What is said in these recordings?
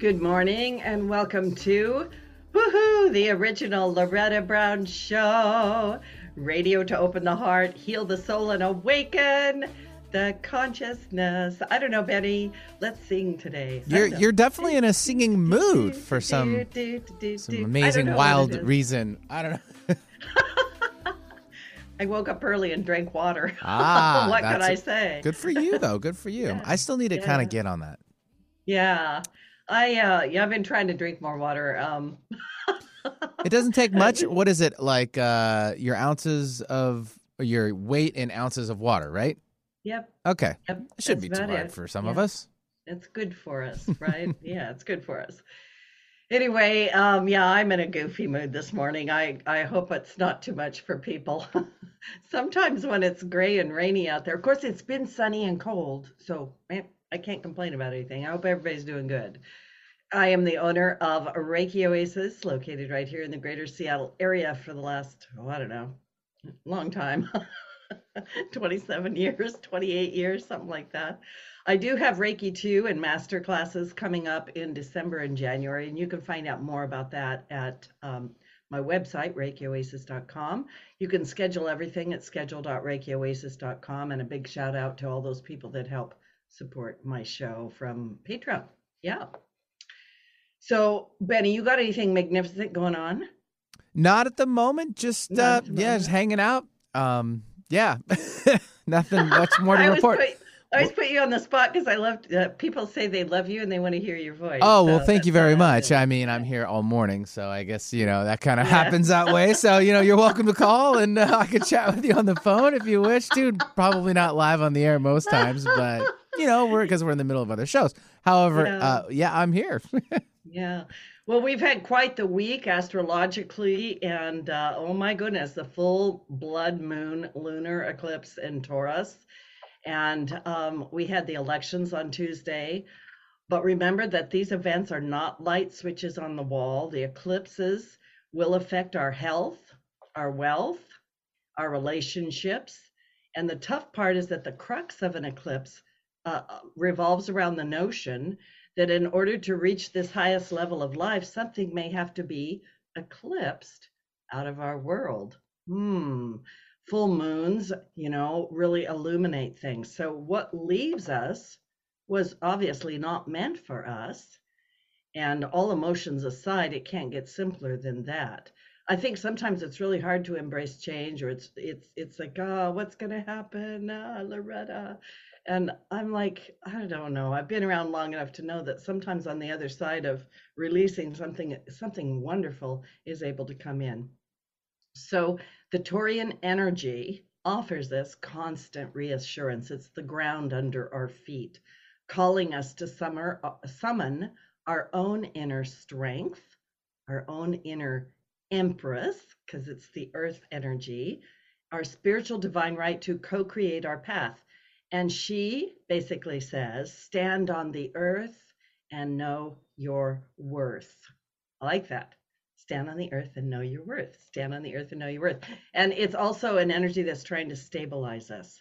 Good morning and welcome to Woohoo, the original Loretta Brown Show. Radio to open the heart, heal the soul, and awaken the consciousness. I don't know, Benny. Let's sing today. You're you're definitely in a singing mood for some some amazing wild reason. I don't know. I woke up early and drank water. Ah, what could I say? Good for you though. Good for you. Yeah, I still need to yeah. kind of get on that. Yeah. I uh yeah, I've been trying to drink more water. Um It doesn't take much. What is it like? Uh, your ounces of your weight in ounces of water, right? Yep. Okay, Yep. it shouldn't be that's too hard it. for some of us. It's good for us, right? yeah, it's good for us. Anyway, um, yeah, I'm in a goofy mood this morning. I, I hope it's not too much for people. Sometimes when it's gray and rainy out there, of course, it's been sunny and cold, so eh, I can't complain about anything. I hope everybody's doing good. I am the owner of Reiki Oasis, located right here in the greater Seattle area for the last, oh, I don't know, long time 27 years, 28 years, something like that. I do have Reiki 2 and master classes coming up in December and January, and you can find out more about that at um, my website, ReikiOasis.com. You can schedule everything at schedule.reikioasis.com, and a big shout out to all those people that help support my show from Patreon. Yeah. So, Benny, you got anything magnificent going on? Not at the moment. Just Not uh, yeah, just hanging out. Um, yeah, nothing much more to I report. Put, I always put you on the spot because I love uh, people say they love you and they want to hear your voice. Oh well, so thank you very much. I mean, I'm here all morning, so I guess you know that kind of Yeah. happens that way. So you know, you're welcome to call, and uh, I could chat with you on the phone if you wish to. Probably not live on the air most times, but you know, we're because we're in the middle of other shows. However, Yeah. uh, yeah, I'm here. Yeah. Well, we've had quite the week astrologically, and uh, oh my goodness, the full blood moon lunar eclipse in Taurus. And um, we had the elections on Tuesday. But remember that these events are not light switches on the wall. The eclipses will affect our health, our wealth, our relationships. And the tough part is that the crux of an eclipse uh, revolves around the notion that in order to reach this highest level of life, something may have to be eclipsed out of our world. Hmm. Full moons, you know, really illuminate things. So what leaves us was obviously not meant for us. And all emotions aside, it can't get simpler than that. I think sometimes it's really hard to embrace change, or it's it's it's like, oh, what's gonna happen, ah, Loretta? And I'm like, I don't know. I've been around long enough to know that sometimes on the other side of releasing something, something wonderful is able to come in. So the Taurian energy offers us constant reassurance. It's the ground under our feet, calling us to summer, uh, summon our own inner strength, our own inner empress, because it's the earth energy, our spiritual divine right to co create our path. And she basically says, stand on the earth and know your worth. I like that. Stand on the earth and know your worth. Stand on the earth and know your worth. And it's also an energy that's trying to stabilize us.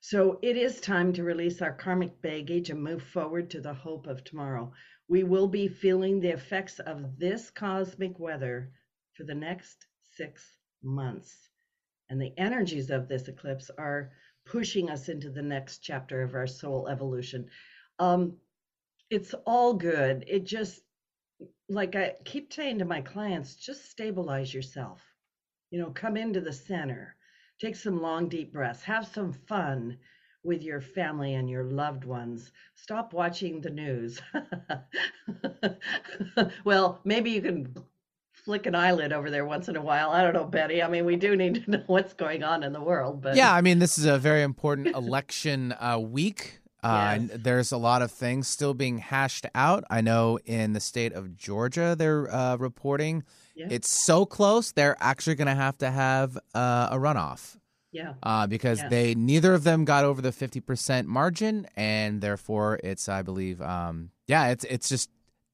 So it is time to release our karmic baggage and move forward to the hope of tomorrow. We will be feeling the effects of this cosmic weather for the next six months. And the energies of this eclipse are pushing us into the next chapter of our soul evolution. Um, it's all good. It just, like I keep saying to my clients, just stabilize yourself. You know, come into the center, take some long, deep breaths, have some fun with your family and your loved ones. Stop watching the news. well, maybe you can flick an eyelid over there once in a while. I don't know, Betty. I mean, we do need to know what's going on in the world, but yeah, I mean, this is a very important election uh, week. Uh, Yes. and There's a lot of things still being hashed out. I know in the state of Georgia, they're uh, reporting Yeah. it's so close they're actually going to have to have uh, a runoff yeah. uh, because Yeah. they neither of them got over the 50% margin, and therefore it's I believe um, yeah it's it's just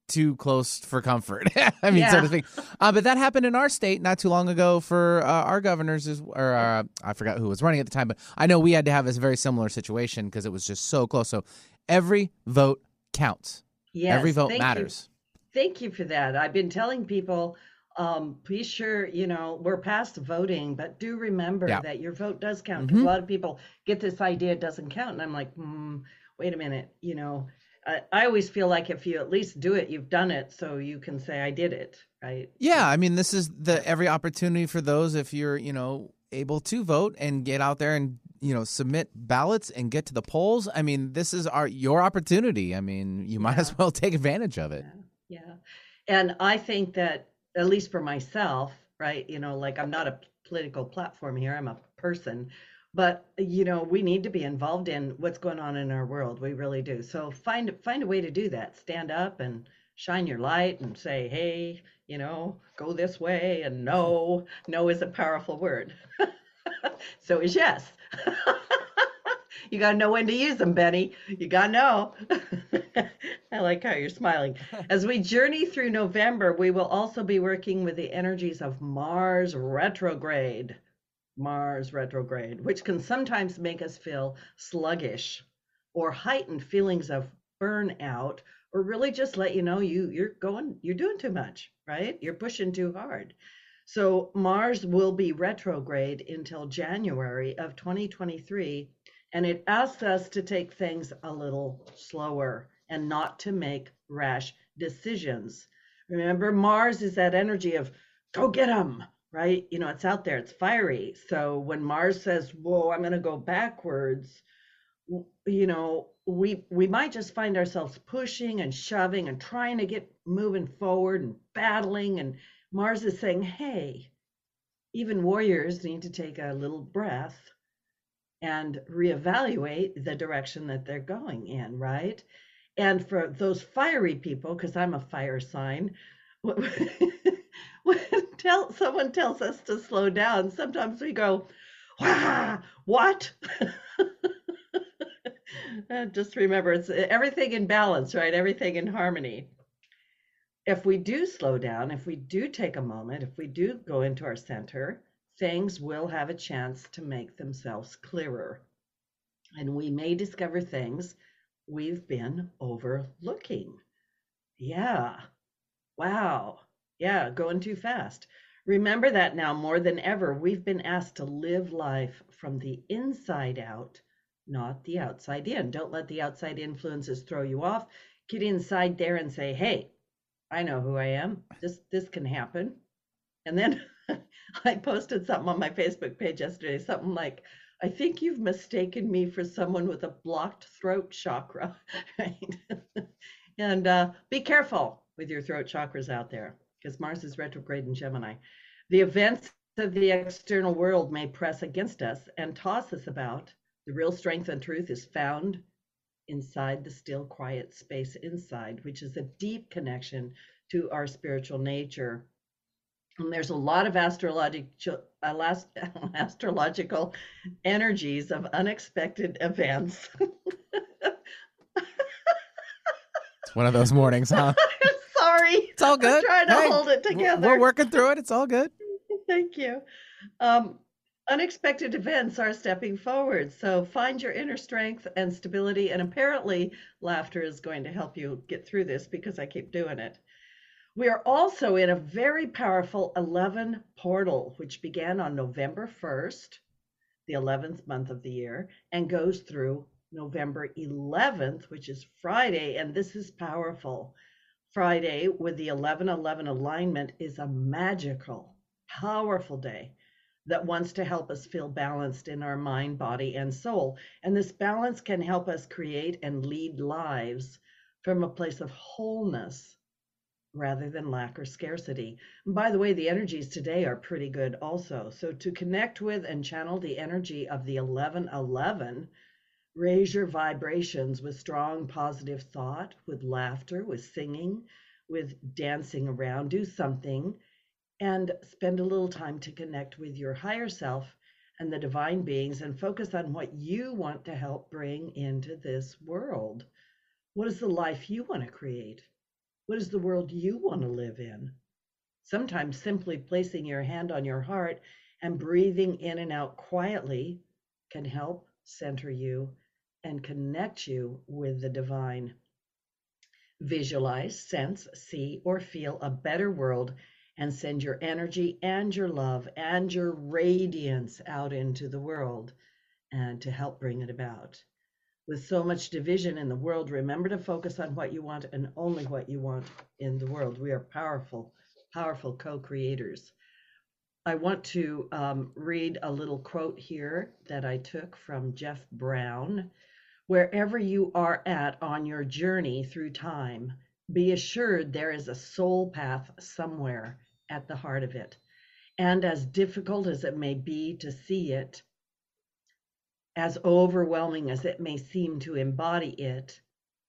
too close for comfort. I mean, so Yeah. to speak. Uh, but that happened in our state not too long ago for uh, our governors, is, or uh, I forgot who was running at the time, but I know we had to have this very similar situation because it was just so close. So every vote counts. Yes, Every vote thank you. matters. Thank you for that. I've been telling people, um, be sure, you know, we're past voting, but do remember Yeah. that your vote does count. Because Mhm. a lot of people get this idea it doesn't count. And I'm like, hmm, wait a minute, you know, I, I always feel like if you at least do it, you've done it. So you can say, I did it, right? Yeah, I mean, this is the every opportunity for those if you're, you know, able to vote and get out there and you know submit ballots and get to the polls. I mean, this is our your opportunity. I mean, you might as well take advantage of it. Yeah. Yeah. And I think that, at least for myself, right, you know, like I'm not a political platform here, I'm a person. But you know, we need to be involved in what's going on in our world. We really do. So find find a way to do that. Stand up and shine your light and say, hey, you know, go this way. And no, no is a powerful word. so is yes. you got to know when to use them, Benny. You got to know. I like how you're smiling. As we journey through November, we will also be working with the energies of Mars retrograde. Mars retrograde, which can sometimes make us feel sluggish or heightened feelings of burnout or really just let you know you you're going you're doing too much, right? You're pushing too hard. So Mars will be retrograde until January of 2023 and it asks us to take things a little slower and not to make rash decisions. Remember Mars is that energy of go get them, right? You know, it's out there, it's fiery. So when Mars says, "Whoa, I'm going to go backwards," you know, we we might just find ourselves pushing and shoving and trying to get moving forward and battling and Mars is saying, "Hey, even warriors need to take a little breath and reevaluate the direction that they're going in, right?" And for those fiery people, because I'm a fire sign, when tell someone tells us to slow down, sometimes we go, "Wah, what?" Just remember, it's uh, everything in balance, right? Everything in harmony. If we do slow down, if we do take a moment, if we do go into our center, things will have a chance to make themselves clearer. And we may discover things we've been overlooking. Yeah. Wow. Yeah, going too fast. Remember that now more than ever, we've been asked to live life from the inside out, not the outside in. Don't let the outside influences throw you off. Get inside there and say, "Hey, I know who I am. This this can happen." And then I posted something on my Facebook page yesterday, something like, I think you've mistaken me for someone with a blocked throat chakra, and uh, be careful with your throat chakras out there because Mars is retrograde in Gemini. The events of the external world may press against us and toss us about. The real strength and truth is found inside the still, quiet space inside, which is a deep connection to our spiritual nature. And there's a lot of astrological uh, astrological energies of unexpected events. It's one of those mornings, huh? All good. I'm trying to Hey, hold it together. We're working through it. It's all good. Thank you. Um, unexpected events are stepping forward. So find your inner strength and stability. And apparently, laughter is going to help you get through this because I keep doing it. We are also in a very powerful 11 portal, which began on November 1st, the 11th month of the year, and goes through November 11th, which is Friday. And this is powerful. Friday with the 11 11 alignment is a magical, powerful day that wants to help us feel balanced in our mind, body, and soul. And this balance can help us create and lead lives from a place of wholeness rather than lack or scarcity. And by the way, the energies today are pretty good also. So to connect with and channel the energy of the 1111, raise your vibrations with strong positive thought, with laughter, with singing, with dancing around. Do something and spend a little time to connect with your higher self and the divine beings and focus on what you want to help bring into this world. What is the life you want to create? What is the world you want to live in? Sometimes simply placing your hand on your heart and breathing in and out quietly can help center you and connect you with the divine. Visualize, sense, see, or feel a better world and send your energy and your love and your radiance out into the world and to help bring it about. With so much division in the world, remember to focus on what you want and only what you want in the world. We are powerful, powerful co creators. I want to um, read a little quote here that I took from Jeff Brown. Wherever you are at on your journey through time, be assured there is a soul path somewhere at the heart of it. And as difficult as it may be to see it, as overwhelming as it may seem to embody it,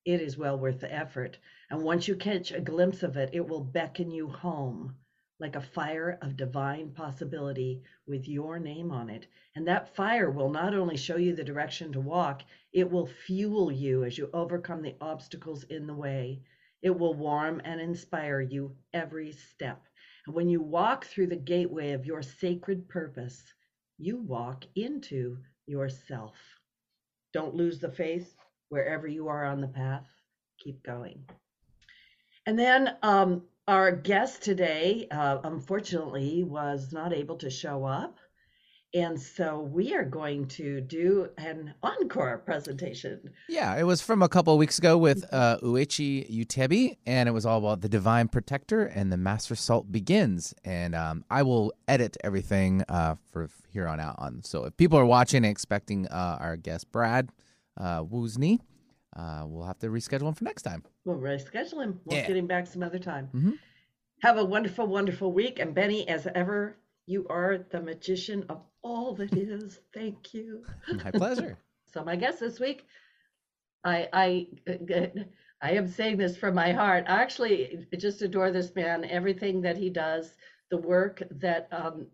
it is well worth the effort. And once you catch a glimpse of it, it will beckon you home like a fire of divine possibility with your name on it. And that fire will not only show you the direction to walk, it will fuel you as you overcome the obstacles in the way. It will warm and inspire you every step. And when you walk through the gateway of your sacred purpose, you walk into yourself. Don't lose the faith wherever you are on the path. Keep going. And then um, our guest today, uh, unfortunately, was not able to show up. And so we are going to do an encore presentation. Yeah, it was from a couple weeks ago with uh, Yoichi Utebi, and it was all about the divine protector and the master salt begins. And um, I will edit everything uh, for here on out. On so if people are watching and expecting uh, our guest Brad uh, Woosney, uh, we'll have to reschedule him for next time. We'll reschedule him. We'll Yeah. get him back some other time. Mhm. Have a wonderful, wonderful week. And Benny, as ever, you are the magician of all that is. Thank you. My pleasure. So my guest this week, I I I am saying this from my heart. I actually just adore this man. Everything that he does, the work that um,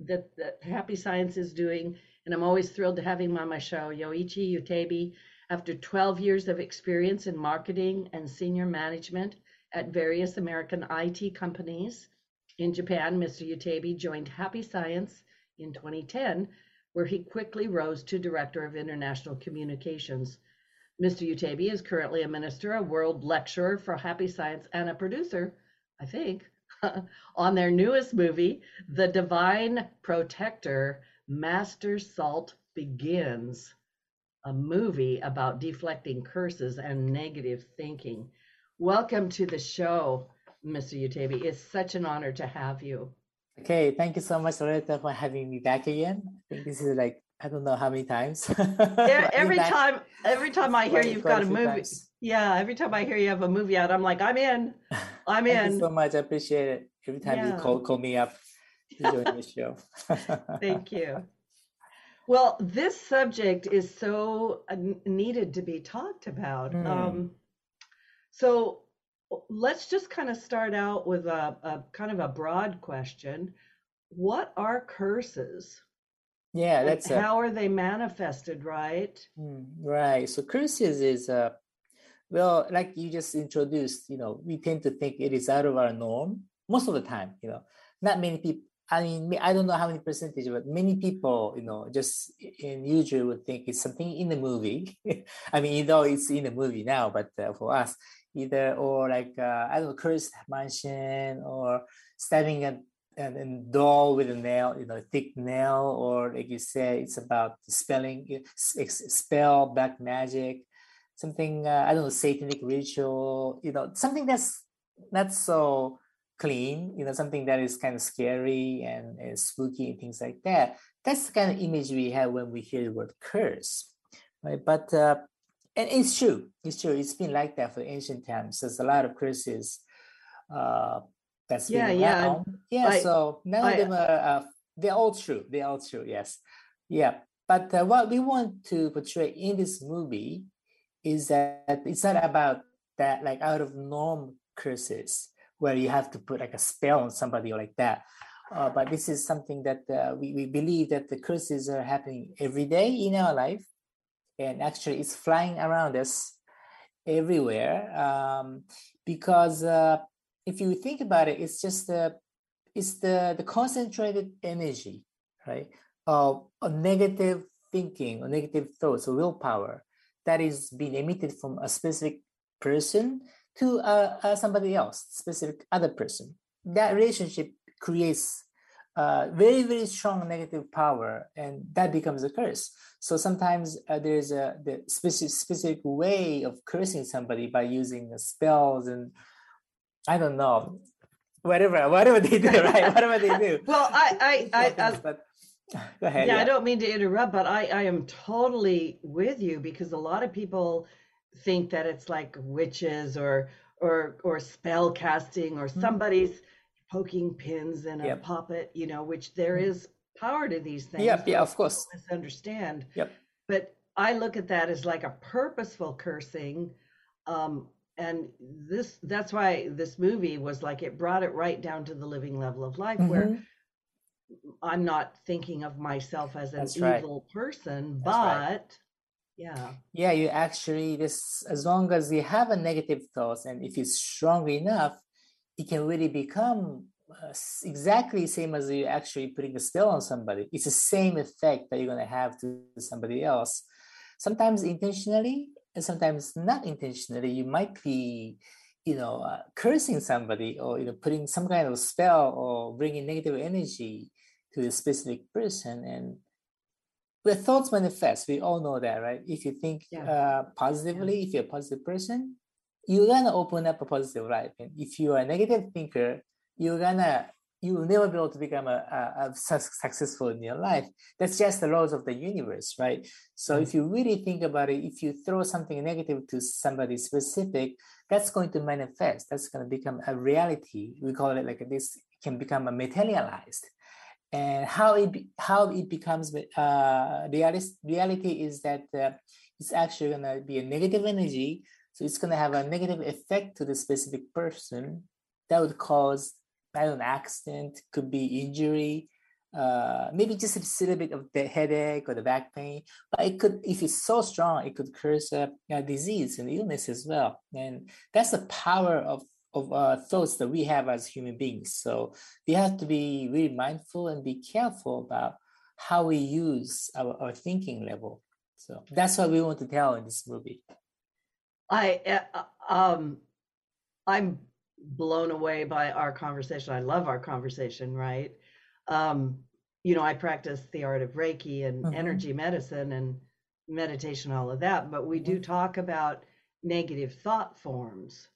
that, that Happy Science is doing, and I'm always thrilled to have him on my show. Yoichi Utebi, after 12 years of experience in marketing and senior management at various American IT companies in Japan, Mr. Utebi joined Happy Science in 2010 where he quickly rose to Director of International Communications. Mr. Utebi is currently a minister, a world lecturer for Happy Science, and a producer, I think, on their newest movie, The Divine Protector Master Salt Begins, a movie about deflecting curses and negative thinking. Welcome to the show, Mr. Utebi. It's such an honor to have you. Okay, thank you so much, Loretta, for having me back again. I think this is like I don't know how many times. Yeah, every time, every time I hear you've got a a movie, times. yeah, every time I hear you have a movie out, I'm like, I'm in, I'm in. Thank you so much. I appreciate it. Every time Yeah. you call call me up to join the show. Thank you. Well, this subject is so uh, needed to be talked about. Hmm. Um, so let's just kind of start out with a, a kind of a broad question. What are curses? Yeah, that's a, how are they manifested, right? Hmm, right. So curses is uh well, like you just introduced, you know, we tend to think it is out of our norm most of the time, you know. Not many people I mean, I don't know how many percentage, but many people, you know, just in usual would think it's something in the movie. I mean, you know, it's in the movie now, but uh, for us, either or like uh, I don't know, cursed mansion or stabbing a and doll with a nail, you know, thick nail, or like you said, it's about spelling, spell, black magic, something uh, I don't know, satanic ritual, you know, something that's not so clean, you know, something that is kind of scary and, and spooky and things like that. That's the kind of image we have when we hear the word curse, right? But uh, and it's true, it's true. It's been like that for ancient times. There's a lot of curses uh, that's Yeah, been yeah, around. Yeah, I- so none I- of them are. Uh, they're all true. They're all true. Yes, yeah. But uh, what we want to portray in this movie is that it's not about that like out of norm curses where you have to put like a spell on somebody like that. Uh, but this is something that uh, we, we believe that the curses are happening every day in our life. And actually, it's flying around us everywhere. Um, because uh, if you think about it, it's just the it's the, the concentrated energy, right? Of negative thinking or negative thoughts or willpower that is being emitted from a specific person to uh, uh, somebody else, specific other person. That relationship creates uh, very very strong negative power, and that becomes a curse. So sometimes uh, there's a the specific specific way of cursing somebody by using spells and I don't know whatever whatever they do right whatever they do. Well, I I I, I but go ahead. yeah, I don't mean to interrupt, but I I am totally with you because a lot of people think that it's like witches or or or spell casting or Mhm. somebody's poking pins in a Yep. puppet, you know, which there Mhm. is power to these things. Yep, yeah, of course. Misunderstand. Yep. But I look at that as like a purposeful cursing. Um, and this that's why this movie was like it brought it right down to the living level of life where Mhm. I'm not thinking of myself as an That's right. evil person, That's right. Yeah, Yeah, you actually this as long as you have a negative thoughts and if it's strong enough, it can really become uh, exactly same as you actually putting a spell on somebody. It's the same effect that you're gonna have to somebody else. Sometimes intentionally, and sometimes not intentionally. You might be, you know, uh, cursing somebody or you know putting some kind of spell or bringing negative energy to a specific person and where thoughts manifest we all know that right? If you think Yeah. uh, positively if you're a positive person you're gonna open up a positive life and if you are a negative thinker you're gonna you will never be able to become a, a, a suc- successful in your life. That's just the laws of the universe right? So if you really think about it if you throw something negative to somebody specific that's going to manifest. That's going to become a reality. We call it like this can become a materialized and how it be, how it becomes uh, reality is that uh, it's actually going to be a negative energy. So it's going to have a negative effect to the specific person that would cause don't know, accident could be injury uh, maybe just a little bit of the headache or the back pain. But it could if it's so strong it could cause a, a disease and illness as well. And that's the power of of uh, thoughts that we have as human beings so we have to be really mindful and be careful about how we use our, our thinking level. So that's what we want to tell in this movie. I uh, um, I'm blown away by our conversation. I love our conversation. Right. Um, you know, I practice the art of Reiki and Mhm. energy medicine and meditation, all of that. But we do talk about negative thought forms,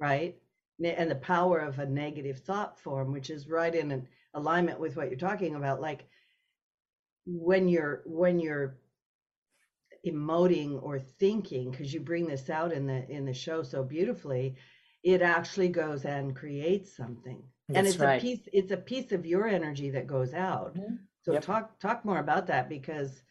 right? And the power of a negative thought form, which is right in alignment with what you're talking about. Like when you're when you're emoting or thinking, because you bring this out in the in the show so beautifully, it actually goes and creates something. That's and it's right. a piece it's a piece of your energy that goes out. Mhm. So Yep. talk talk more about that because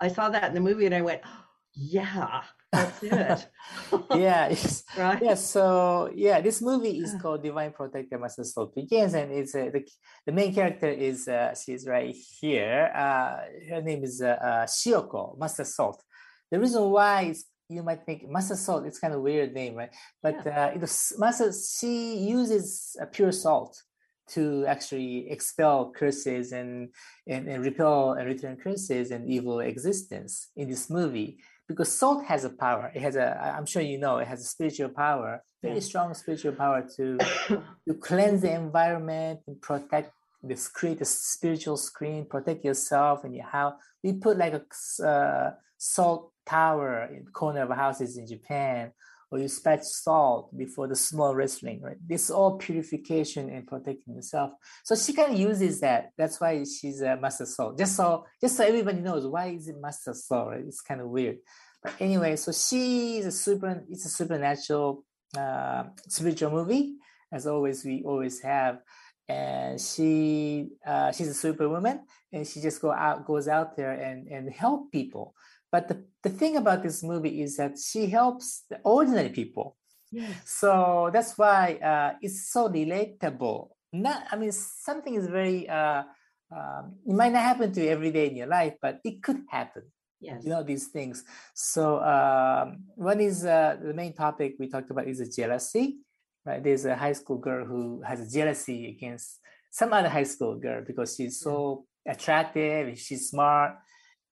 I saw that in the movie and I went, yeah, that's it. yeah, right? yeah. So yeah, this movie is called Divine Protector Master Begins, and it's uh, the the main character is uh, she's right here. Uh, her name is uh, uh, Shioko Master Salt. The reason why is you might think Master Salt. It's kind of weird name, right? But uh, it was Master. She uses uh, pure salt to actually expel curses and, and and repel and return curses and evil existence in this movie because salt has a power. It has a, I'm sure you know it has a spiritual power, very strong spiritual power to to cleanse the environment and protect this create a spiritual screen protect yourself and your house. We put like a uh, salt tower in the corner of houses in japan or you splash salt before the sumo wrestling right? This is all purification and protecting yourself. So she kind of uses that. That's why she's a master salt just so just so everybody knows why is it master salt right? it's kind of weird. But anyway so she's a super it's a supernatural uh, spiritual movie as always we always have. And she uh, she's a superwoman and she just go out goes out there and and help people but the, the thing about this movie is that she helps the ordinary people. Yes. so that's why uh, it's so relatable. Not i mean something is very uh, um, it might not happen to you every day in your life but it could happen. Yes. you know these things. So um, one is uh, the main topic we talked about is a jealousy right? There's a high school girl who has a jealousy against some other high school girl because she's so attractive and she's smart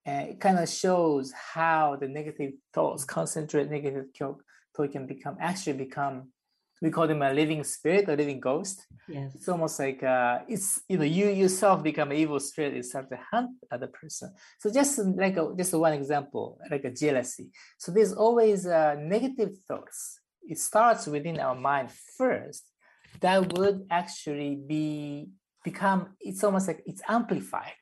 and it kind of shows how the negative thoughts concentrate negative it can become actually become we call them a living spirit, a living ghost. Yes. It's almost like uh, it's you know you yourself become an evil spirit and start to hunt other person. So just like a, just one example, like a jealousy. So there's always uh, negative thoughts. It starts within our mind first. That would actually be become. It's almost like it's amplified.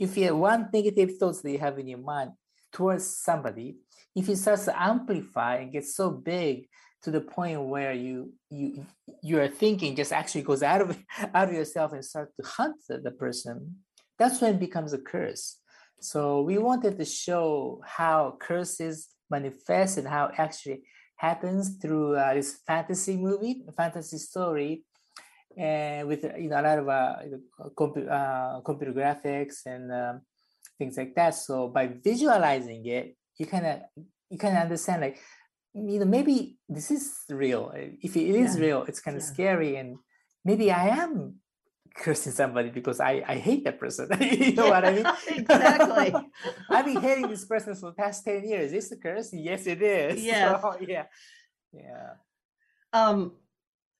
If you have one negative thoughts that you have in your mind towards somebody, if it starts to amplify and get so big to the point where you you your thinking just actually goes out of out of yourself and start to hunt the, the person that's when it becomes a curse. So we wanted to show how curses manifest and how actually happens through uh, this fantasy movie fantasy story and with you know a lot of uh, computer, uh, computer graphics and um, things like that. So by visualizing it you kind of you kind of understand like you know maybe this is real. If it is yeah. real it's kind of yeah. scary and maybe i am cursing somebody because i i hate that person. You know yeah, what i mean? Exactly. I've been hating this person for the past 10 years. Is this a curse? Yes it is. Yeah. So, yeah. Yeah. Um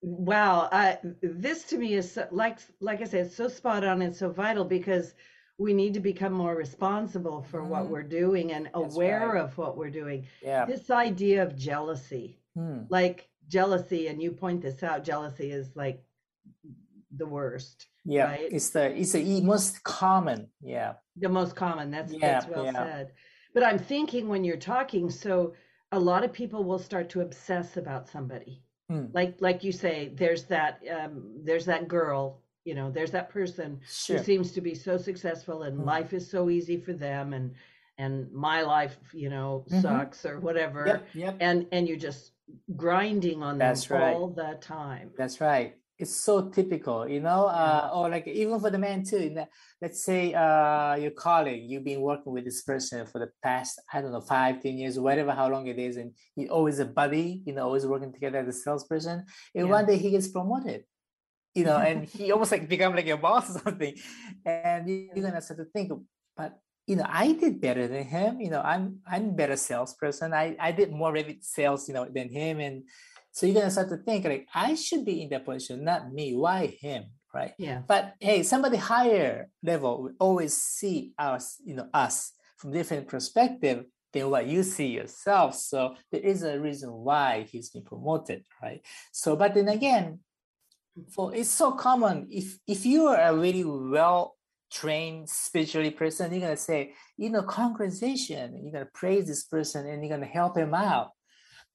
wow I, this to me is so, like like i said so spot on and so vital because we need to become more responsible for mm-hmm. what we're doing and That's aware right. of what we're doing. Yeah. This idea of jealousy, hmm. like jealousy, and you point this out, jealousy is like the worst. Yeah, right? it's the it's the most common. Yeah, the most common. That's yeah, that's well yeah. said. But I'm thinking when you're talking, so a lot of people will start to obsess about somebody. Hmm. Like like you say, there's that um, there's that girl you know there's that person sure. who seems to be so successful and mm-hmm. life is so easy for them and and my life you know mm-hmm. sucks or whatever yep, yep. and and you're just grinding on that's them right. all the time that's right it's so typical you know uh, or like even for the man too let's say uh, your colleague you've been working with this person for the past i don't know five ten years whatever how long it is and you're always a buddy you know always working together as a salesperson and yeah. one day he gets promoted you know, and he almost like become like your boss or something. And you're gonna start to think, but you know, I did better than him. You know, I'm I'm better salesperson. I I did more Revit sales, you know, than him. And so you're gonna start to think like I should be in that position, not me. Why him? Right. Yeah. But hey, somebody higher level will always see us, you know, us from different perspective than what you see yourself. So there is a reason why he's been promoted, right? So, but then again, for it's so common if if you are a really well trained spiritually person you're going to say you know congratulations you're going to praise this person and you're going to help him out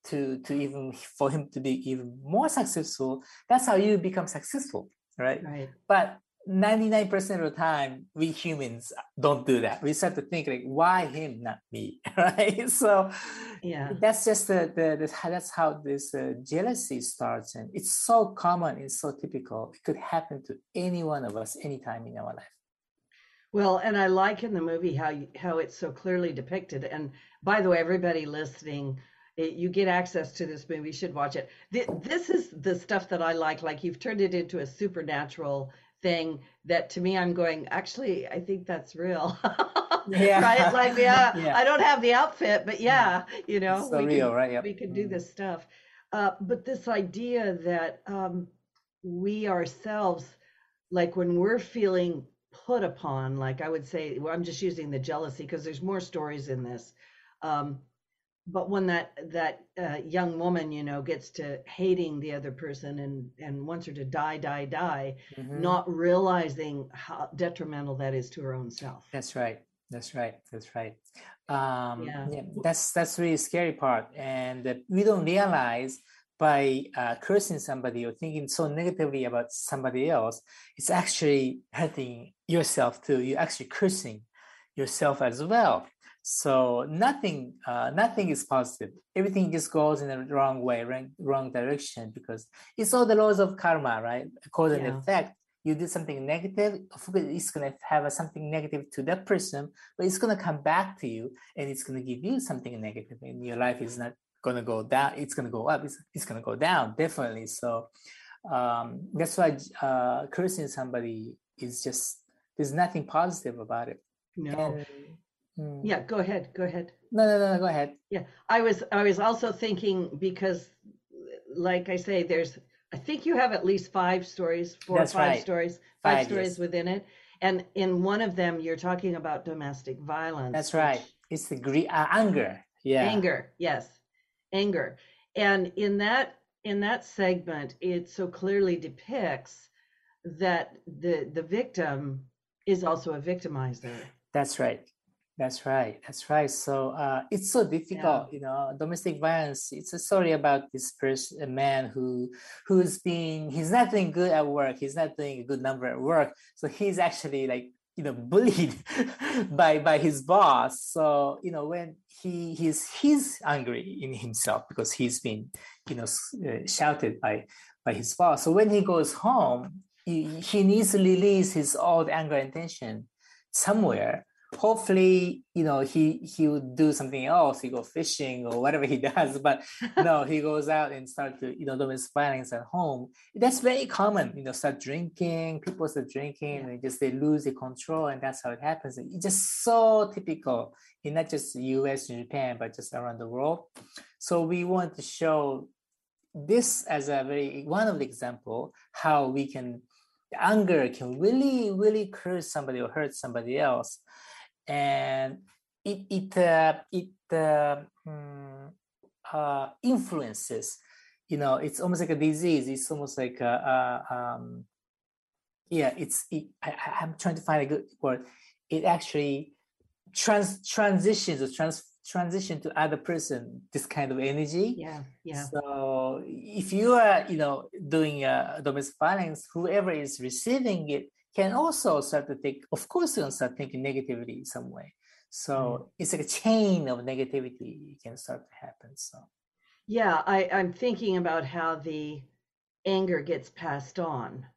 to to even for him to be even more successful that's how you become successful right? Right. But 99% of the time we humans don't do that. We start to think like why him not me right? So yeah. that's just the, the, the that's how this uh, jealousy starts and it's so common it's so typical. It could happen to any one of us anytime in our life. Well and i like in the movie how you, how it's so clearly depicted. And by the way everybody listening it, you get access to this movie you should watch it this is the stuff that i like like you've turned it into a supernatural thing that to me I'm going, actually, I think that's real. yeah. right? Like, yeah, yeah, I don't have the outfit, but yeah, you know, we real, can, right? Yep. We can do mm. this stuff. Uh, but this idea that um, we ourselves, like when we're feeling put upon, like I would say, well, I'm just using the jealousy because there's more stories in this. Um, but when that that uh, young woman you know gets to hating the other person and and wants her to die die die mm-hmm. not realizing how detrimental that is to her own self. That's right. That's right. That's right. Um yeah. yeah that's that's really scary part. And uh, we don't realize by uh, cursing somebody or thinking so negatively about somebody else it's actually hurting yourself too. You're actually cursing yourself as well so nothing, uh, nothing is positive. Everything just goes in the wrong way, wrong, wrong direction because it's all the laws of karma, right? Cause and yeah. effect. You did something negative, it's gonna have something negative to that person, but it's gonna come back to you and it's gonna give you something negative. negative, and your life is not gonna go down. It's gonna go up. It's, it's gonna go down definitely. So um, that's why uh, cursing somebody is just there's nothing positive about it. No. And Mm. Yeah, go ahead. Go ahead. No, no, no, no. Go ahead. Yeah, I was I was also thinking because like I say, there's I think you have at least five stories, four That's or five right. stories, five, Five, stories yes. within it. And in one of them you're talking about domestic violence. That's right. It's the gre- uh, anger. Yeah. Anger, yes. Anger. And in that in that segment, it so clearly depicts that the the victim is also a victimizer. That's right. That's right. That's right. So uh, it's so difficult, you know. Domestic violence. It's a story about this person, a man who, who's been. He's not doing good at work. He's not doing a good number at work. So he's actually like you know bullied by by his boss. So you know when he he's he's angry in himself because he's been you know uh, shouted by by his boss. So when he goes home, he, he needs to release his old anger and tension somewhere hopefully you know he he would do something else. He go fishing or whatever he does. But no he goes out and start to you know domestic violence at home. That's very common you know start drinking people start drinking Yeah. and just they lose the control and that's how it happens. It's just so typical in not just the us and japan but just around the world. So we want to show this as a very one of the example how we can anger can really really curse somebody or hurt somebody else and it it uh, it uh, mm, uh, influences you know it's almost like a disease. It's almost like a, a um yeah it's it, I, I- i'm trying to find a good word. It actually trans transitions or trans transition to other person this kind of energy. Yeah, yeah. so if you are, you know, doing uh, domestic violence, whoever is receiving it can also start to think. Of course, you're gonna start thinking negatively in some way. So it's like a chain of negativity can start to happen. So Yeah, I, I'm thinking about how the anger gets passed on,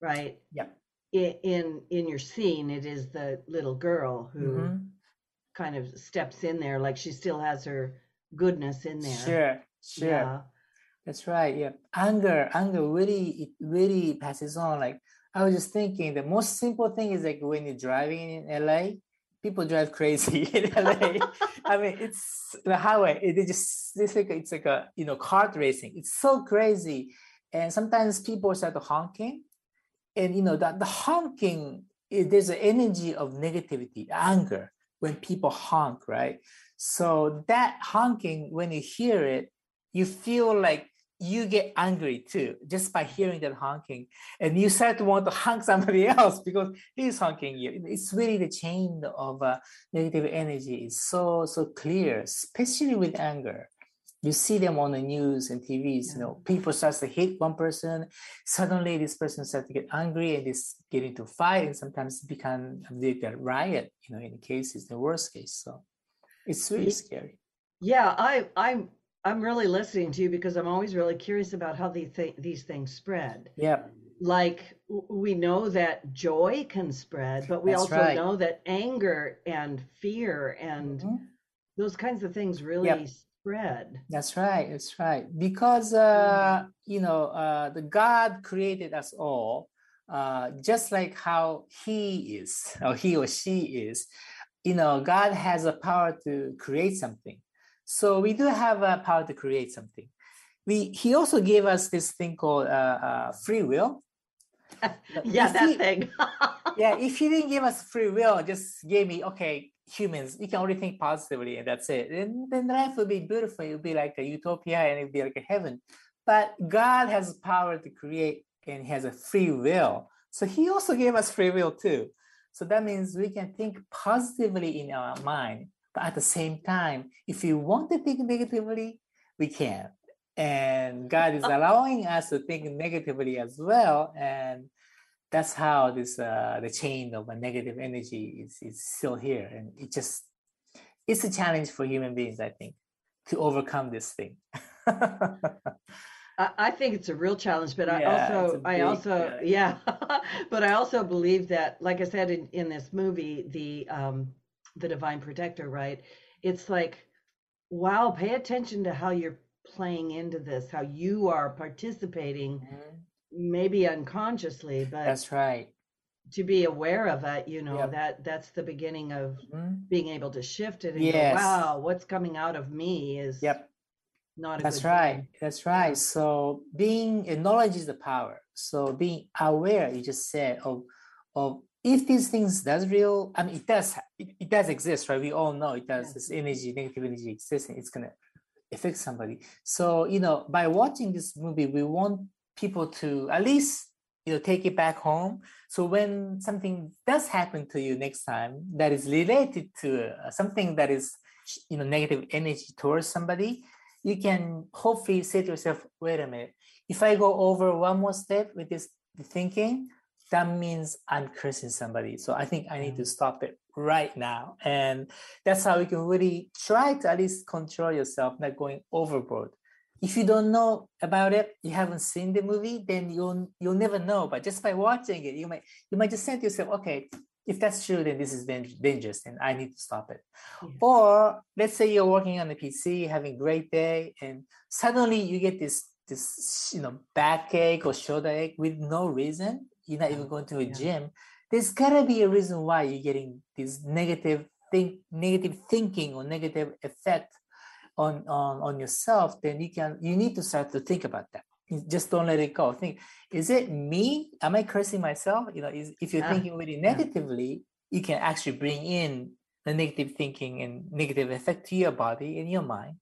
right? Yep. In in, in your scene, it is the little girl who Mhm. kind of steps in there, like she still has her goodness in there. sure, sure, Yeah. that's right. Yeah, anger, anger really, it really passes on. Like I was just thinking, the most simple thing is like when you're driving in LA, people drive crazy in LA. I mean, it's the highway. It is just it's like it's like a you know kart racing. It's so crazy, and sometimes people start honking, and you know that the honking eh, there's an energy of negativity, anger when people honk, right? So that honking, when you hear it, you feel like you get angry too just by hearing that honking. And you start to want to honk somebody else because he's honking you. It's really the chain of uh, negative energy is so so clear especially with anger. You see them on the news and tvs you know people starts to hit one person suddenly this person starts to get angry and is get into fight and sometimes become a riot you know in cases the worst case so. It's really scary. Yeah, I I'm I'm really listening to you because I'm always really curious about how these th- these things spread. yeah Like we know that joy can spread, but we That's also right. know that anger and fear and Mhm. those kinds of things really spread. That's right. That's right. Because uh, you know, uh, the God created us all, uh, just like how He is, or He or she is. You know, God has a power to create something. So we do have a power to create something. We He also gave us this thing called uh, uh, free will. Yeah, if that he- thing. yeah, if he didn't give us free will, just gave me, okay, humans, you can only think positively and that's it. Then then life would be beautiful. It would be like a utopia and it would be like a heaven. But God has power to create and he has a free will. So he also gave us free will too. So that means we can think positively in our mind. But at the same time, if you want to think negatively, we can. And God is allowing us to think negatively as well. And that's how this uh, the chain of a negative energy is is still here and it just it's a challenge for human beings i think to overcome this thing I, I think it's a real challenge, but I Yeah, also, a I big, also, uh, yeah, but I also believe that, like I said in, in this movie, the um, the divine protector, right? It's like, wow, pay attention to how you're playing into this, how you are participating, maybe unconsciously, but that's right to be aware of it, you know, Yep. that that's the beginning of Mhm. being able to shift it and Yes. go, wow, what's coming out of me is Yep. not a That's good right. thing. That's right. So being knowledge is the power. So being aware, you just said of of if these things does real, I mean it does it, it does exist, right? We all know it does. Yeah. This energy, negative energy exists, and it's gonna affect somebody. So you know, by watching this movie, we want people to at least you know take it back home. So when something does happen to you next time that is related to uh, something that is you know negative energy towards somebody, you can hopefully say to yourself, wait a minute, if I go over one more step with this thinking, that means I'm cursing somebody. So I think I need to mm. stop it right now. And that's how you can really try to at least control yourself, not going overboard. If you don't know about it, you haven't seen the movie, then you'll you'll never know. But just by watching it, you might you might just say to yourself, okay, if that's true, then this is dangerous, and I need to stop it. Yeah. Or let's say you're working on the PC, having a great day, and suddenly you get this this you know backache or shoulder ache with no reason. You're not even going to a Yeah. gym. There's gotta be a reason why you're getting this negative think negative thinking or negative effect on on on yourself. Then you can you need to start to think about that. Just don't let it go. Think, is it me? Am I cursing myself? You know, is, if you're Ah, thinking really negatively, you can actually bring in the negative thinking and negative effect to your body and your mind.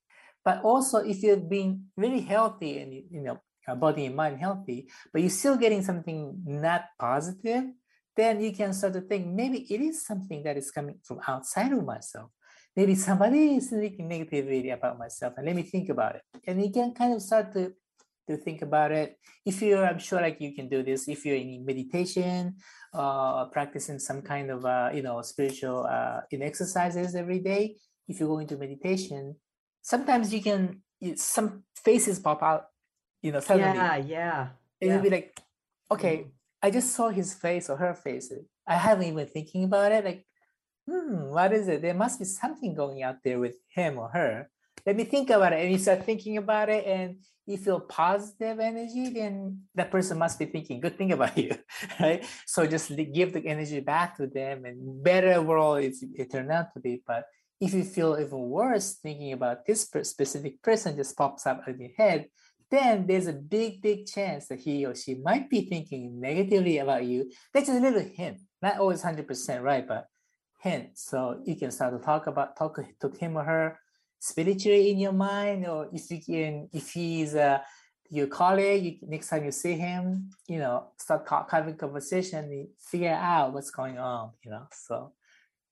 But also, if you're being really healthy and you know, body and mind healthy, but you're still getting something not positive, then you can start to think maybe it is something that is coming from outside of myself. Maybe somebody is thinking negatively about myself, and let me think about it. And you can kind of start to to think about it. If you're, I'm sure like you can do this. If you're in meditation, uh, practicing some kind of uh, you know spiritual uh, in exercises every day. If you go into meditation, sometimes you can some faces pop out. You know, suddenly, Yeah, yeah. and you'll yeah. be like, okay, I just saw his face or her face. I haven't even thinking about it. Like, hmm, what is it? There must be something going out there with him or her. Let me think about it. And you start thinking about it and you feel positive energy, then that person must be thinking good thing about you, right? So just give the energy back to them and better world it, it turned out to be. But if you feel even worse thinking about this specific person just pops up in your head, then there's a big, big chance that he or she might be thinking negatively about you. That's a little hint, not always 100% right, but hint. So you can start to talk about, talk to him or her spiritually in your mind, or if you can, if he's uh, your colleague, you, next time you see him, you know, start having conversation, figure out what's going on, you know. So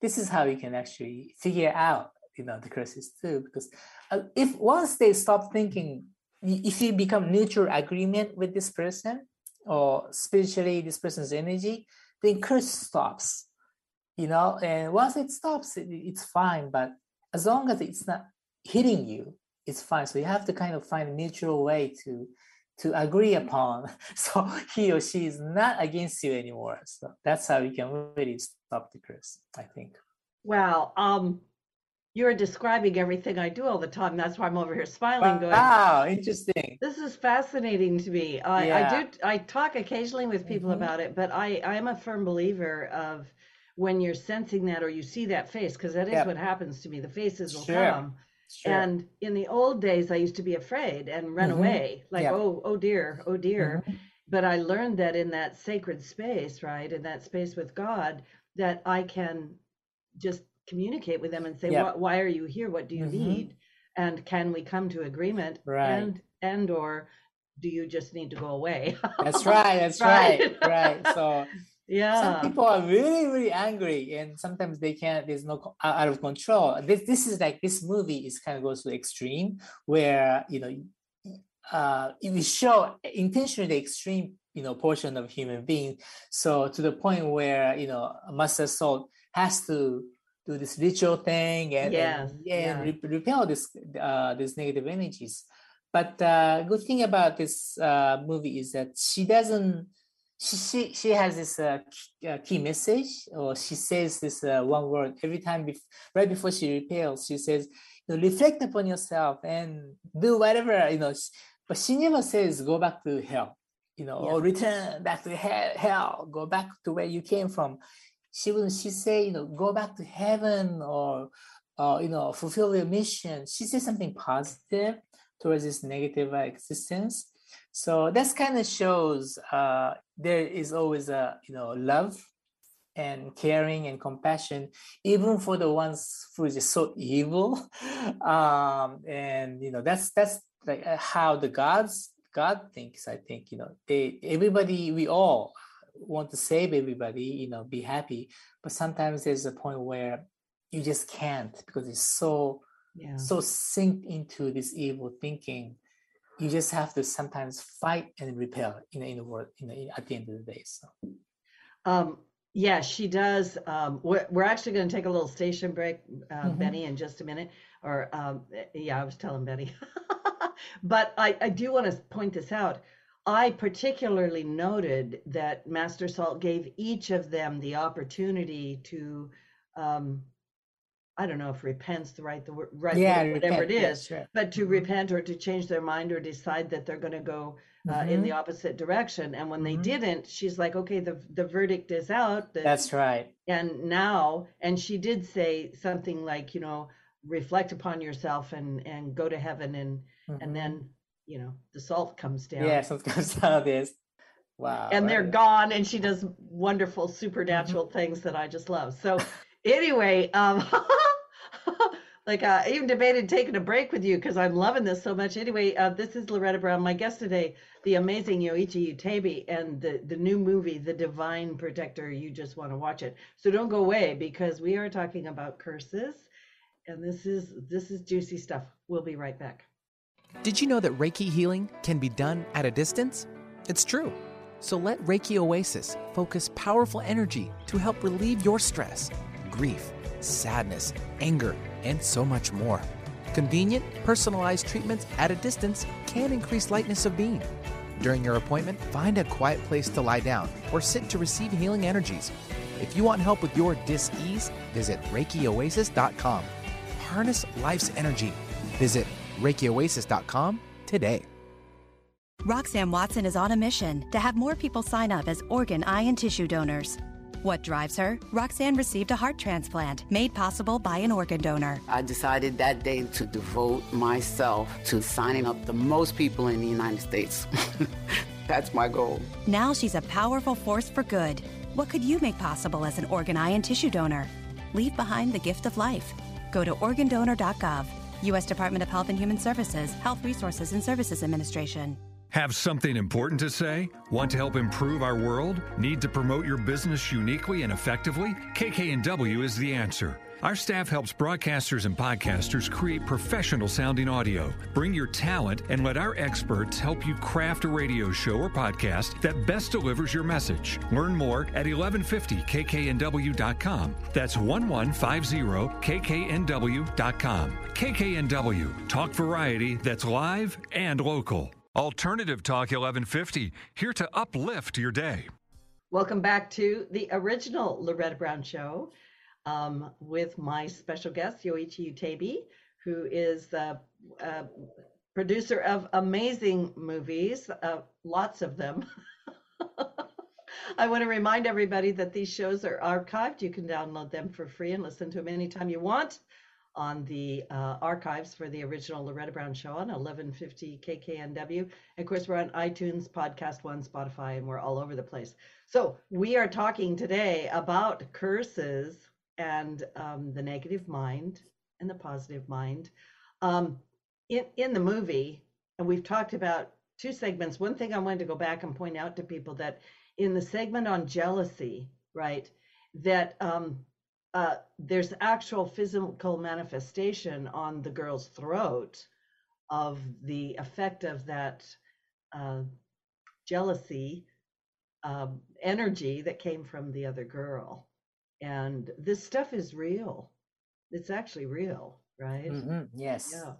this is how you can actually figure out, you know, the curses too, because uh, if once they stop thinking if you become neutral agreement with this person or spiritually this person's energy then curse stops you know? And once it stops it, it's fine but as long as it's not hitting you it's fine. So you have to kind of find a neutral way to to agree upon. So he or she is not against you anymore. So that's how you can really stop the curse i think. Wow. Um, you're describing everything I do all the time. That's why I'm over here smiling, going, wow interesting This is fascinating to me. I, I do I talk occasionally with people Mhm. about it, but I I'm a firm believer of when you're sensing that or you see that face, because that is what happens to me. The faces will Sure. come. sure And in the old days, I used to be afraid and run Mhm. away, like, oh, oh dear, oh dear. Mhm. But I learned that in that sacred space, right, in that space with God, that I can just communicate with them and say. "Why- why are you here? What do you Mhm. need? And can we come to agreement? Right. And and or do you just need to go away? That's right. That's Right. right. Right. So yeah. some people are really, really angry, and sometimes they can't. There's no out of control. This this is like this movie is kind of goes to the extreme where you know, uh, it will show intentionally the extreme you know portion of human being. So to the point where you know Master Salt has to do this ritual thing and Yes, and, yeah. and re- repel this uh, these negative energies. But uh, good thing about this uh, movie is that she doesn't. She she, she has this uh, key, uh, key message, or she says this uh, one word every time. Bef- right before she repels, she says, you know, "Reflect upon yourself and do whatever you know." But she never says, "Go back to hell." you know, Yeah. or return back to hell, hell, go back to where you came from. She wouldn't. She say, you know, go back to heaven or, uh, you know, fulfill your mission. She says something positive towards this negative existence. So that's kind of shows uh, there is always a you know love and caring and compassion even for the ones who is so evil um and you know that's that's like uh, how the gods god thinks i think you know they everybody we all want to save everybody you know be happy but sometimes there's a point where you just can't because it's so Yeah. so synced into this evil thinking you just have to sometimes fight and repel in in the world in the, at the end of the day so Um, yeah, she does. Um, we're, we're actually going to take a little station break, uh, Mhm. Betty, in just a minute. Or, um, yeah, I was telling Betty. but I, I do want to point this out. I particularly noted that Master Salt gave each of them the opportunity to, um, I don't know if repent's the right the word, right yeah word, whatever repent, it is, but to Mhm. repent or to change their mind or decide that they're going to go uh, in Mhm. the opposite direction. And when they Mhm. didn't, she's like, okay, the the verdict is out. The, that's right and now, and she did say something like, you know, reflect upon yourself and and go to heaven, and Mhm. and then you know the salt comes down. yeah something comes out of this wow And they're gone, and she does wonderful supernatural things that I just love. So, anyway, um, like uh, I even debated taking a break with you because I'm loving this so much. Anyway, uh, this is Loretta Brown, my guest today, the amazing Yoichi Utebi, and the the new movie, The Divine Protector. You just want to watch it, so don't go away because we are talking about curses, and this is this is juicy stuff. We'll be right back. Did you know that Reiki healing can be done at a distance? It's true. So let Reiki Oasis focus powerful energy to help relieve your stress, grief, sadness, anger, and so much more. Convenient, personalized treatments at a distance can increase lightness of being. During your appointment, find a quiet place to lie down or sit to receive healing energies. If you want help with your dis-ease, visit ReikiOasis.com. Harness life's energy. Visit ReikiOasis.com today. Roxanne Watson is on a mission to have more people sign up as organ, eye, and tissue donors. What drives her? Roxanne received a heart transplant made possible by an organ donor. I decided that day to devote myself to signing up the most people in the United States. That's my goal. Now she's a powerful force for good. What could you make possible as an organ, eye, and tissue donor? Leave behind the gift of life. Go to organdonor.gov. U.S. Department of Health and Human Services, Health Resources and Services Administration. Have something important to say? Want to help improve our world? Need to promote your business uniquely and effectively? KKNW is the answer. Our staff helps broadcasters and podcasters create professional sounding audio. Bring your talent and let our experts help you craft a radio show or podcast that best delivers your message. Learn more at 1150kknw.com. That's 1150kknw.com. KKNW, talk variety that's live and local. Alternative Talk 1150, here to uplift your day. Welcome back to the original Loretta Brown Show um, with my special guest, Yoichi Utebi, who is the uh, producer of amazing movies, uh, lots of them. I want to remind everybody that these shows are archived. You can download them for free and listen to them anytime you want on the uh, archives for the original Loretta Brown Show on 1150 KKNW. And of course, we're on iTunes, Podcast One, Spotify, and we're all over the place. So we are talking today about curses and um, the negative mind and the positive mind. Um, in in the movie, and we've talked about two segments. One thing I wanted to go back and point out to people that in the segment on jealousy, right, that um, uh, there's actual physical manifestation on the girl's throat of the effect of that uh, jealousy um, energy that came from the other girl. And this stuff is real. It's actually real, right? Mhm, yes Yeah.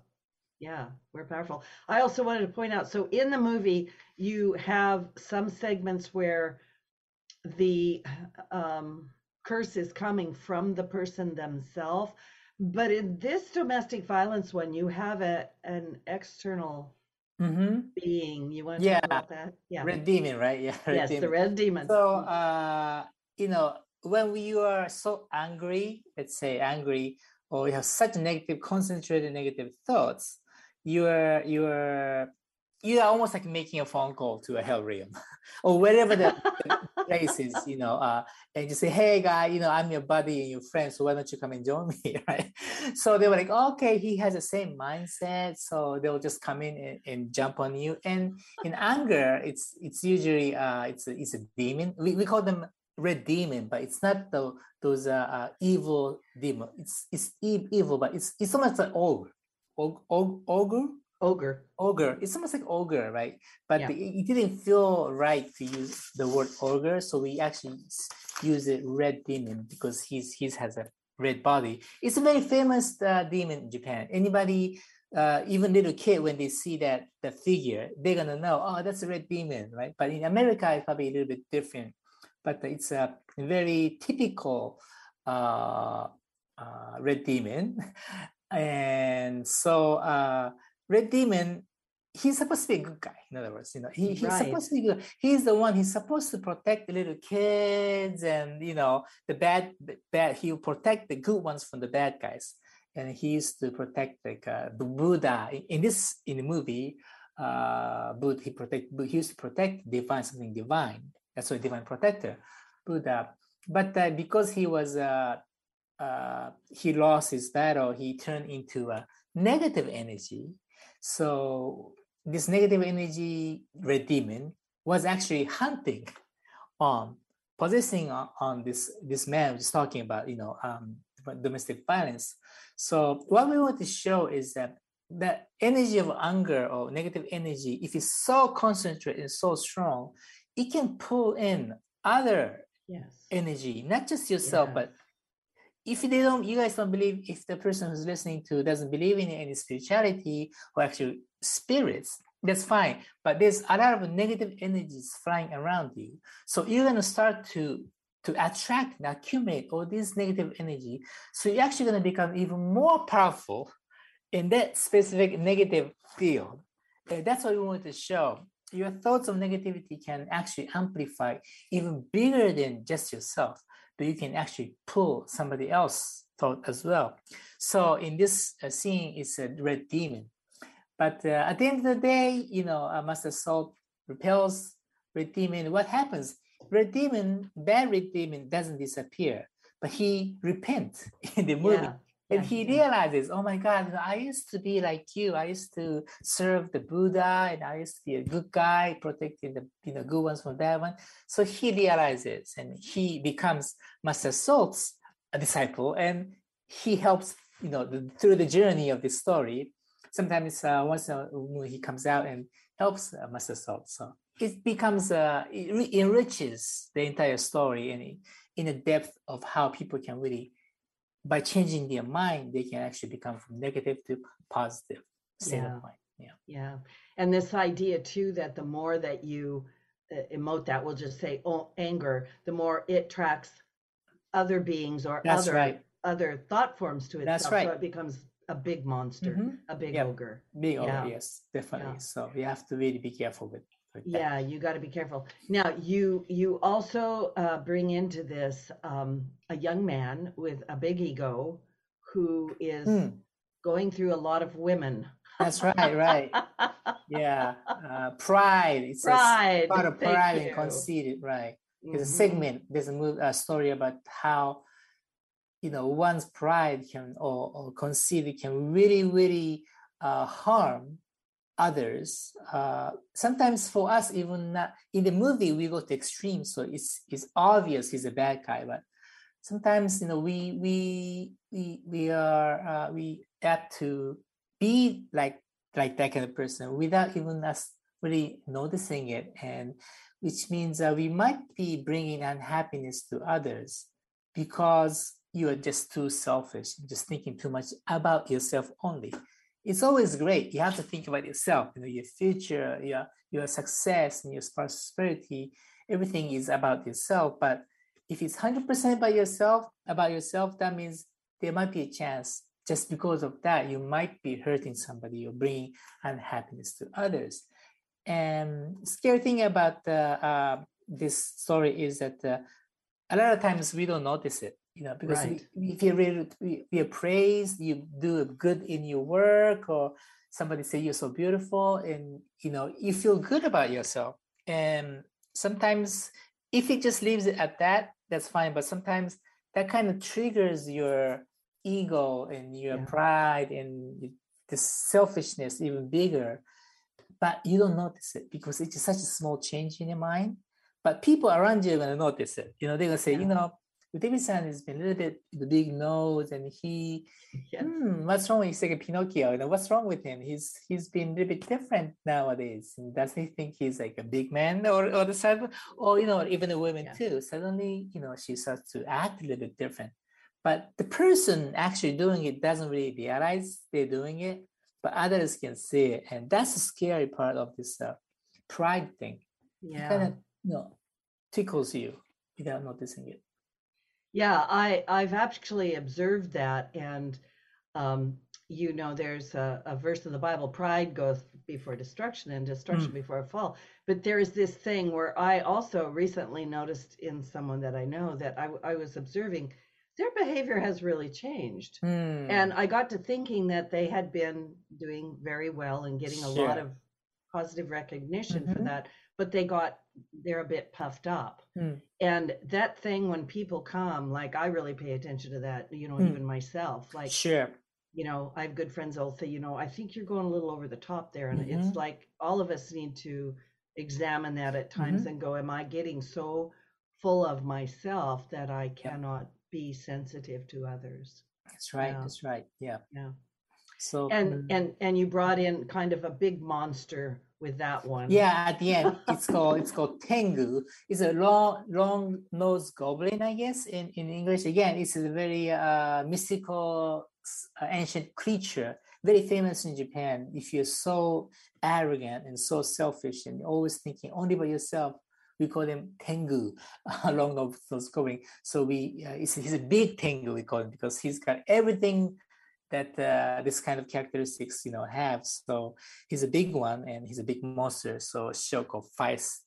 Yeah, we're powerful. I also wanted to point out so in the movie, you have some segments where the um, curse is coming from the person themselves. But in this domestic violence one, you have a, an external Mm-hmm. being. You want to Yeah. talk about that? Yeah. Red demon, right? Yeah. red yes, the red demon. So, uh, you know, when you are so angry, let's say angry, or you have such negative, concentrated negative thoughts, you're you're you are almost like making a phone call to a hell realm or wherever the, the place is, you know, uh, and you say, "Hey, guy, you know, I'm your buddy and your friend, so why don't you come and join me?" Right? So they were like, "Okay, he has the same mindset," so they'll just come in and, and jump on you. And in anger, it's it's usually uh, it's a, it's a demon. We, we call them red demon, but it's not the those uh, uh, evil demon. It's it's evil, but it's it's almost like ogre, og, og, ogre, Ogre. ogre. It's almost like ogre, right? But Yeah. the- it didn't feel right to use the word ogre, so we actually use it red demon because he's he's has a red body. It's a very famous uh, demon in Japan. Anybody. Uh, even little kid when they see that the figure they're gonna know oh that's a red demon right but in america it's probably a little bit different but it's a very typical uh, uh, red demon. And so uh, red demon, he's supposed to be a good guy. In other words, you know, he, he's Right. supposed to be good. He's the one. He's supposed to protect the little kids, and you know, the bad, bad. He'll protect the good ones from the bad guys. And he used to protect like uh, the Buddha in, in this in the movie. Uh, Buddha he protect. He used to protect divine something divine. Why divine protector, Buddha. But uh, because he was uh, uh, he lost his battle, he turned into a negative energy. So this negative energy red demon was actually hunting on possessing on, on this this man was talking about you know um, domestic violence. So what we want to show is that the energy of anger or negative energy, if it's so concentrated and so strong, it can pull in other Yes. energy, not just yourself, Yeah. but if they don't, you guys don't believe, if the person who's listening to doesn't believe in any spirituality or actually spirits, that's fine. But there's a lot of negative energies flying around you. So you're gonna start to to attract and accumulate all this negative energy. So you're actually gonna become even more powerful in that specific negative field. And that's what we want to show. Your thoughts of negativity can actually amplify even bigger than just yourself, but you can actually pull somebody else thought as well. So in this uh, scene, it's a red demon. But uh, at the end of the day, you know, uh, Master Salt repels red demon. What happens? Red demon, bad red demon doesn't disappear, but he repents in the movie. Yeah. And he realizes, oh my God, I used to be like you. I used to serve the Buddha and I used to be a good guy, protecting the you know good ones from bad ones So he realizes and he becomes Master Salt's disciple and he helps, you know, the, through the journey of this story. Sometimes uh, once in a while he comes out and helps uh, Master Salt. So it becomes, uh, it enriches the entire story and in the depth of how people can really by changing their mind, they can actually become from negative to positive state Yeah. of mind. Yeah. Yeah. And this idea too that the more that you uh, emote that, we'll just say oh, anger, the more it tracks other beings or That's other right. other thought forms to itself. That's right. So it becomes a big monster, Mhm. a big Yeah. ogre. Big Yeah. over, yes, definitely. So you have to really be careful with. Yeah, you got to be careful. Now, you you also uh, bring into this um, a young man with a big ego who is Hmm. going through a lot of women. That's right, right. Yeah. Uh, pride. It's Pride. a part of pride and conceited, right? There's a Mhm. segment, there's a, move, a story about how, you know, one's pride can or, or conceit can really, really uh, harm others. Uh, sometimes for us, even not in the movie, we go to extreme, so it's it's obvious he's a bad guy. But sometimes, you know, we we we we are uh, we apt to be like like that kind of person without even us really noticing it, and which means uh, we might be bringing unhappiness to others because you are just too selfish, just thinking too much about yourself only. It's always great. You have to think about yourself, you know, your future, your your success, and your prosperity. Everything is about yourself. But if it's hundred percent about yourself, about yourself, that means there might be a chance just because of that, you might be hurting somebody or bringing unhappiness to others. And scary thing about uh, uh, this story is that uh, a lot of times we don't notice it, you know, because Right. we, if you really are praised, you do good in your work, or somebody say you're so beautiful, and you know you feel good about yourself. And sometimes, if it just leaves it at that, that's fine. But sometimes that kind of triggers your ego and your Yeah. pride and the selfishness even bigger but you don't notice it because it's such a small change in your mind but people around you are going to notice it you know they're going to say you know David-san has been a little bit the big nose and he Yeah. hmm, what's wrong with he's like a Pinocchio you know what's wrong with him? He's he's been a little bit different nowadays. And does he think he's like a big man or or the sudden or you know even the women Yeah. too? Suddenly you know she starts to act a little bit different. But the person actually doing it doesn't really realize they're doing it but others can see it. And that's the scary part of this uh, pride thing. It Yeah. kind of you know tickles you without noticing it Yeah, I I've actually observed that, and um, you know, there's a, a verse in the Bible: "Pride goeth before destruction, and destruction before a fall." But there is this thing where I also recently noticed in someone that I know that I was observing, their behavior has really changed, Hmm. and I got to thinking that they had been doing very well and getting a lot of positive recognition for Mhm. that, but they got they're a bit puffed up. Hmm. And that thing when people come, like I really pay attention to that, you know, Mm. even myself. Like, sure you know, I have good friends that'll say, you know, I think you're going a little over the top there. And Mhm. it's like all of us need to examine that at times and go, Am I getting so full of myself that I cannot be sensitive to others? that's right Yeah. that's right yeah Yeah. so And mm, and and you brought in kind of a big monster with that one. yeah at the end it's called it's called tengu. It's a long long nosed goblin i guess in in english. Again it's a very uh mystical uh, ancient creature very famous in japan. If you're so arrogant and so selfish and always thinking only about yourself we call him tengu long nose goblin so we uh, it's, he's a big tengu we call him because he's got everything that uh, this kind of characteristics you know have so he's a big one and he's a big monster. So Shoko fights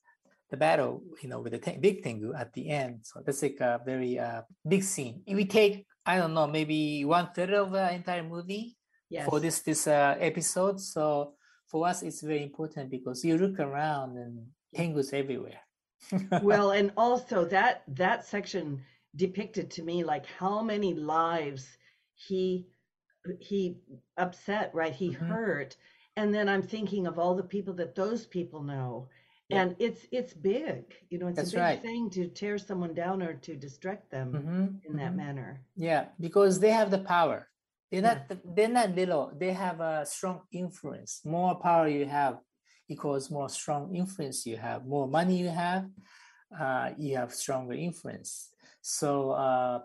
the battle, you know, with the te- big Tengu at the end. So that's like a very uh, big scene. If we take, I don't know, maybe one third of the entire movie Yes. for this this uh, episode. So for us, it's very important because you look around and Tengu's everywhere. well and also that that section depicted to me like how many lives he he upset right he Mhm. hurt and then i'm thinking of all the people that those people know Yeah. and it's it's big you know it's That's a big right. thing to tear someone down or to distract them Mhm, in that mhm. manner Yeah, because they have the power. They're not th- they're not little. They have a strong influence. More power you have equals more strong influence you have. More money you have, uh, you have stronger influence. So uh,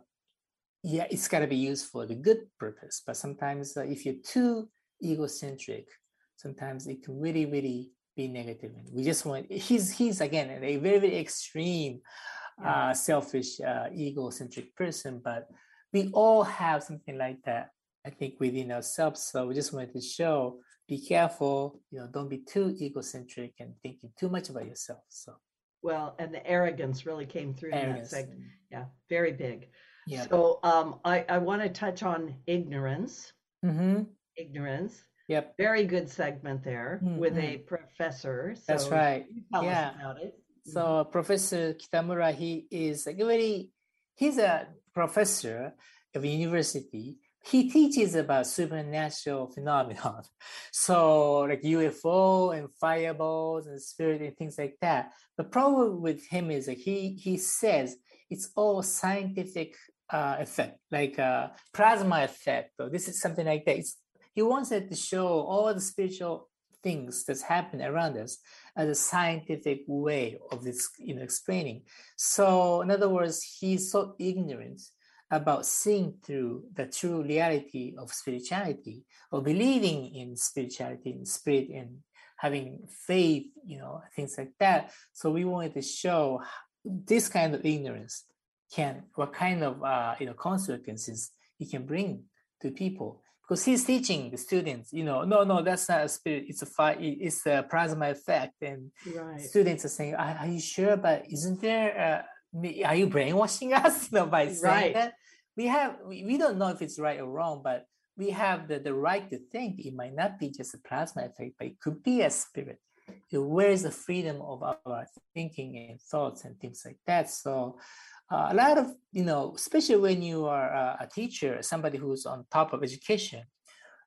yeah, it's got to be used for the good purpose. But sometimes uh, if you're too egocentric, sometimes it can really, really be negative. And we just want he's he's again a very, very extreme Yeah. uh, selfish, uh, egocentric person, but we all have something like that, I think, within ourselves. So we just wanted to show be careful, you know, don't be too egocentric and thinking too much about yourself. So, well and the arrogance really came through in that segment yeah very big Yeah. so um i i want to touch on ignorance hmm ignorance Yep. very good segment there with a professor. So That's right. Tell Yeah. us about it. So Professor Kitamura, he is like a very, he's a professor of university. He teaches about supernatural phenomenon. So like UFO and fireballs and spirit and things like that. The problem with him is that he he says it's all scientific uh, effect, like uh, plasma effect. Or this is something like that. It's, he wants it to show all the spiritual things that's happened around us as a scientific way of this you know explaining so in other words he's so ignorant about seeing through the true reality of spirituality or believing in spirituality and spirit and having faith you know things like that so we wanted to show this kind of ignorance can what kind of uh, you know consequences he can bring to people because he's teaching the students, you know, no, no, that's not a spirit. It's a fire. It's a plasma effect, and Right. students are saying, are, are you sure? But isn't there? Uh, are you brainwashing us? You know, by saying Right. that we have we, we don't know if it's right or wrong, but we have the, the right to think it might not be just a plasma effect, but it could be a spirit. Where is the freedom of our thinking and thoughts and things like that? So uh, a lot of you know, especially when you are a, a teacher, somebody who's on top of education,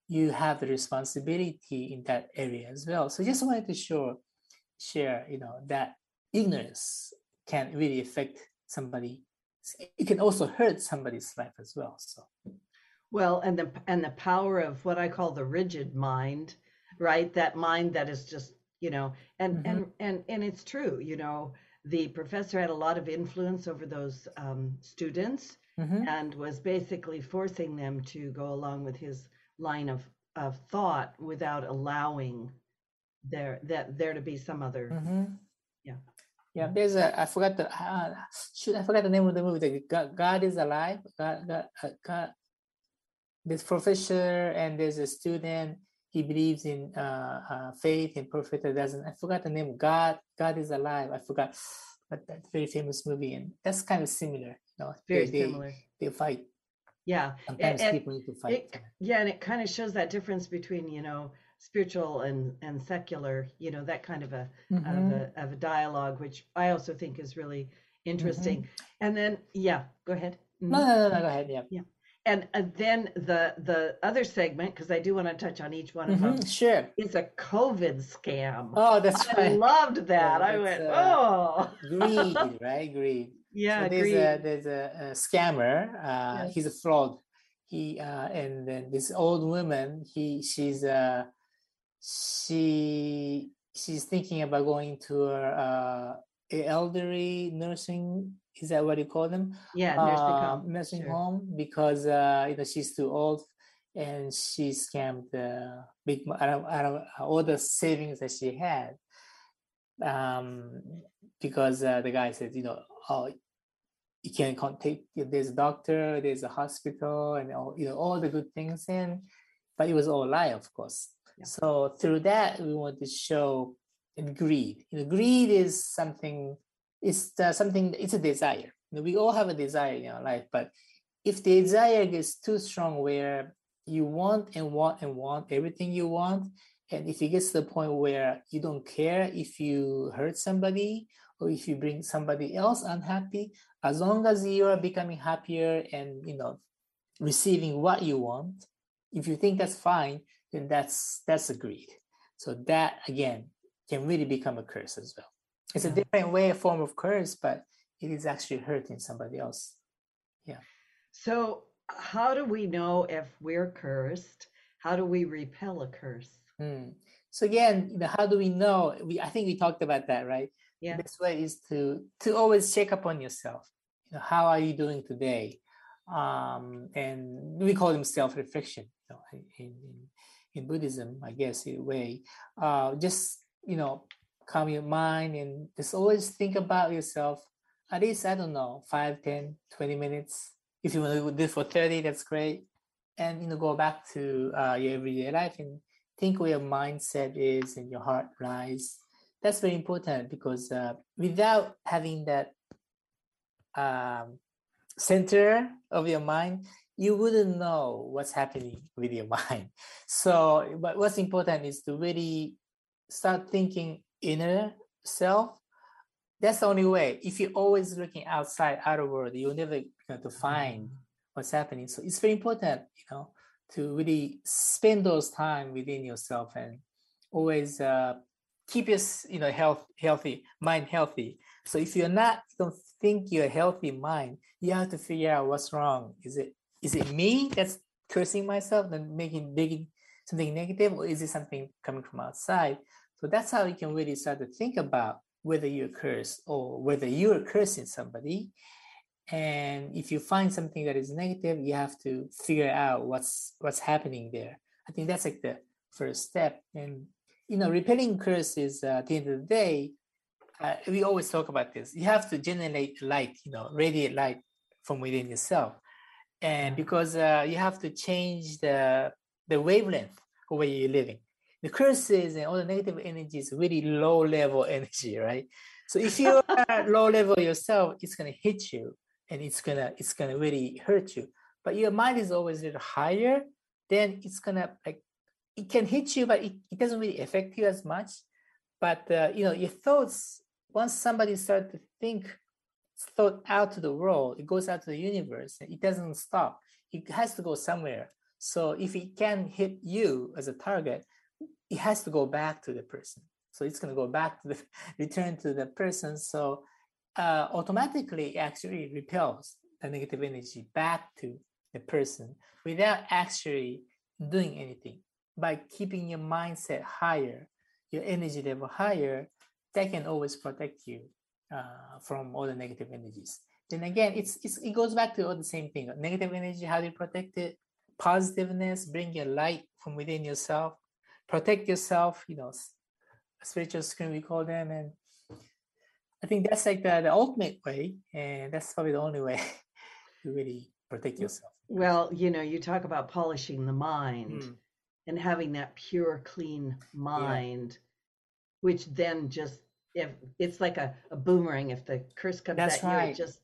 you have the responsibility in that area as well. So just wanted to show, share, you know, that ignorance can really affect somebody. It can also hurt somebody's life as well. So Well, and the and the power of what I call the rigid mind, right? That mind that is just, you know, and Mhm. and and and it's true, you know, the professor had a lot of influence over those um, students Mhm. and was basically forcing them to go along with his line of of thought without allowing there that there to be some other Mhm. Yeah. Yeah, there's a I forgot the uh, shoot I forgot the name of the movie. The God, God is alive. God, God, uh, God. This professor and there's a student. He believes in uh, uh, faith and prophet. Doesn't I forgot the name? God, God is alive. I forgot, but that very famous movie, and that's kind of similar. You know, very they, they, similar. They fight. Yeah. Sometimes and- people need to fight. it, yeah and it kind of shows that difference between you know spiritual and and secular you know that kind of a of Mhm. a of a dialogue which i also think is really interesting and then yeah go ahead. No, no, no, no. Go ahead. Yeah. Yeah. And, and then the the other segment because i do want to touch on each one of them Sure. is a covid scam Oh, that's right. i right. loved that i went uh, oh Greed, right? Greed. yeah so there's agreed a there's a, a scammer. Uh, Yes. He's a fraud. He uh, and then this old woman. He she's uh she she's thinking about going to a, uh, a elderly nursing. Is that what you call them? yeah nursing Uh, home nursing sure. home because uh, you know she's too old and she scammed the big out of, out of all the savings that she had um because uh, the guy said you know oh you can contact there's a doctor there's a hospital and all you know all the good things in but it was all a lie of course Yeah. so through that we want to show greed. You know greed is something it's uh, something it's a desire. You know, we all have a desire in our life but if the desire gets too strong where you want and want and want everything you want and if it gets to the point where you don't care if you hurt somebody or if you bring somebody else unhappy as long as you are becoming happier and you know receiving what you want if you think that's fine then that's that's a greed. So that again can really become a curse as well. It's a different way a form of curse but it is actually hurting somebody else. Yeah. so how do we know if we're cursed? How do we repel a curse? Hmm. so again you know, how do we know? We i think we talked about that right? Yeah. the best way is to to always check up on yourself. You know how are you doing today? Um and we call them self-reflection you know in in, in buddhism i guess in a way. Uh just you know calm your mind and just always think about yourself. At least i don't know 5 10 20 minutes. If you want to do this for 30 that's great. And you know go back to uh, your everyday life and think where your mindset is and your heart lies. That's very important because uh, without having that um, center of your mind you wouldn't know what's happening with your mind. So but what's important is to really start thinking inner self that's the only way. If you're always looking outside outer world you'll never going to find what's happening. So it's very important you know to really spend those time within yourself and always uh, keep your you know health healthy mind healthy. So if you're not you don't think you're healthy mind you have to figure out what's wrong. Is it is it me that's cursing myself and making big something negative or is it something coming from outside? So that's how you can really start to think about whether you're cursed or whether you're cursing somebody. And if you find something that is negative you have to figure out what's what's happening there. I think that's like the first step. And you know repelling curses uh, at the end of the day uh, we always talk about this. You have to generate light you know radiate light from within yourself. And because uh, you have to change the the wavelength you're living. The curses and all the negative energy is really low level energy, right? So if you are low level yourself, it's gonna hit you and it's gonna it's gonna really hurt you. But your mind is always a little higher, then it's gonna like it can hit you, but it, it doesn't really affect you as much. But uh, you know, your thoughts once somebody starts to think thought out to the world, it goes out to the universe. It doesn't stop. It has to go somewhere. So if it can hit you as a target, it has to go back to the person. So it's going to go back to the return to the person. So uh, automatically, actually repels the negative energy back to the person without actually doing anything. By keeping your mindset higher, your energy level higher, that can always protect you uh, from all the negative energies. Then again, it's, it's it goes back to all the same thing. Negative energy, how do you protect it? Positiveness, bring your light from within yourself, protect yourself. You know, spiritual screen we call them, and I think that's like the, the ultimate way, and that's probably the only way to really protect yourself. Well, you know, you talk about polishing the mind Mm. and having that pure, clean mind, which then just if it's like a, a boomerang. If the curse comes That's at you, right. it just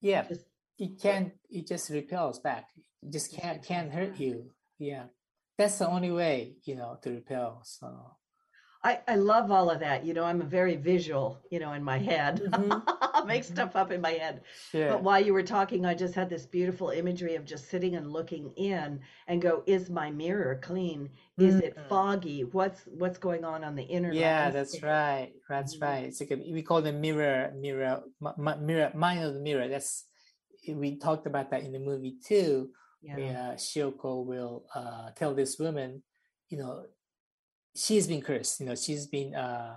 Yeah, just it can't. it just repels back. It just can't can't hurt you. Yeah, that's the only way you know to repel. So I, I love all of that. You know, I'm a very visual, you know, in my head. Mhm. I make Mhm. stuff up in my head. yeah, But while you were talking, I just had this beautiful imagery of just sitting and looking in and go, is my mirror clean? Is it Mm. foggy? What's what's going on on the inner yeah, that's right. That's Mhm. right. It's like a, we call the mirror, mirror, mi- mi- mirror, mind of the mirror. That's we talked about that in the movie too. Yeah. where Shioko will uh, tell this woman, you know, she's been cursed. You know, she's been uh,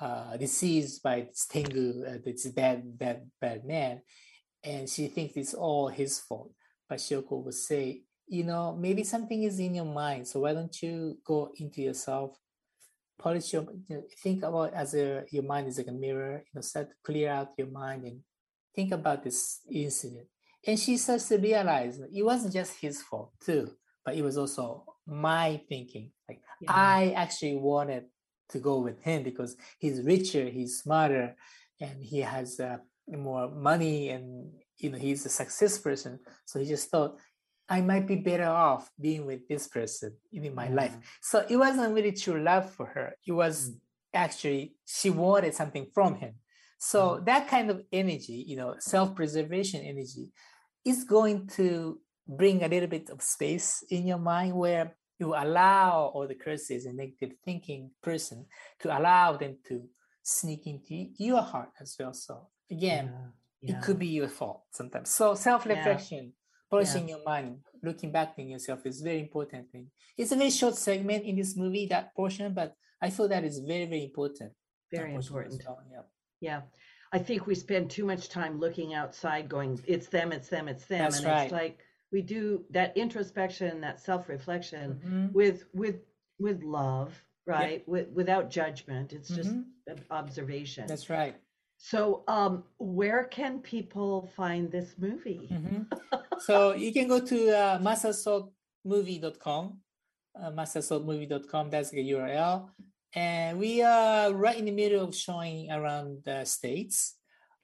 uh, deceived by this Tengu, uh, this bad, bad, bad man, and she thinks it's all his fault. But Shioko will say, you know, maybe something is in your mind. So why don't you go into yourself, polish your, you know, think about as a your mind is like a mirror. You know, start to clear out your mind and think about this incident. And she starts to realize it wasn't just his fault too, but it was also my thinking. Like Yeah. I actually wanted to go with him because he's richer, he's smarter, and he has uh, more money, and you know he's a success person. So he just thought I might be better off being with this person in my life. So it wasn't really true love for her. It was Mm. actually she wanted something from him. So mm-hmm. that kind of energy, you know, self-preservation energy, is going to bring a little bit of space in your mind where you allow all the curses and negative thinking person to allow them to sneak into your heart as well. So again, Yeah. it could be your fault sometimes. So self-reflection, polishing Yeah. your mind, looking back in yourself is very important thing. It's a very short segment in this movie, that portion, but I feel that is very, very important. Very important. well, Yeah. Yeah. I think we spend too much time looking outside going, it's them, it's them, it's them. That's and right. it's like we do that introspection, that self-reflection Mhm. with with with love, right? With without judgment. It's just Mhm. an observation. That's right. So um where can people find this movie? Mhm. so you can go to uh, mastersaltmovie.com, uh, mastersaltmovie.com. That's the URL, and we are right in the middle of showing around the states.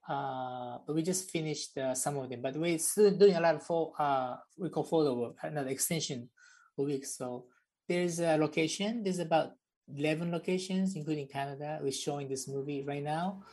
Uh, but we just finished uh, some of them, but we're still doing a lot of full, uh, we call photo work, another extension a week. So there's a location. There's about 11 locations, including Canada. We're showing this movie right now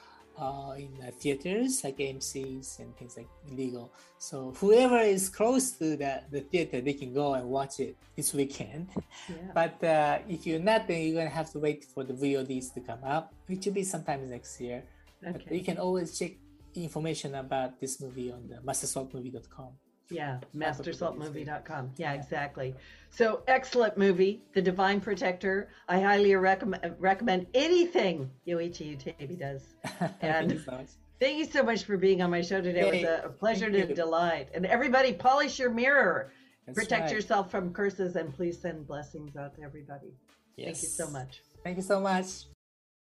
uh, in uh, theaters like AMC's and things like Regal. So whoever is close to the, the theater, they can go and watch it this weekend. Yeah. But uh, if you're not, then you're gonna have to wait for the VODs to come up, which will be sometime next year. But you can always check information about this movie on the mastersaltmovie.com. Yeah, That's what we mastersaltmovie.com. Yeah, exactly. So excellent movie, The Divine Protector. I highly recommend recommend anything Yoichi Utebi does. Thank And- you so much. Thank you so much for being on my show today. It was a, pleasure to you. delight. And everybody, polish your mirror. That's Protect right. yourself from curses and please send blessings out to everybody. Thank you so much. Thank you so much.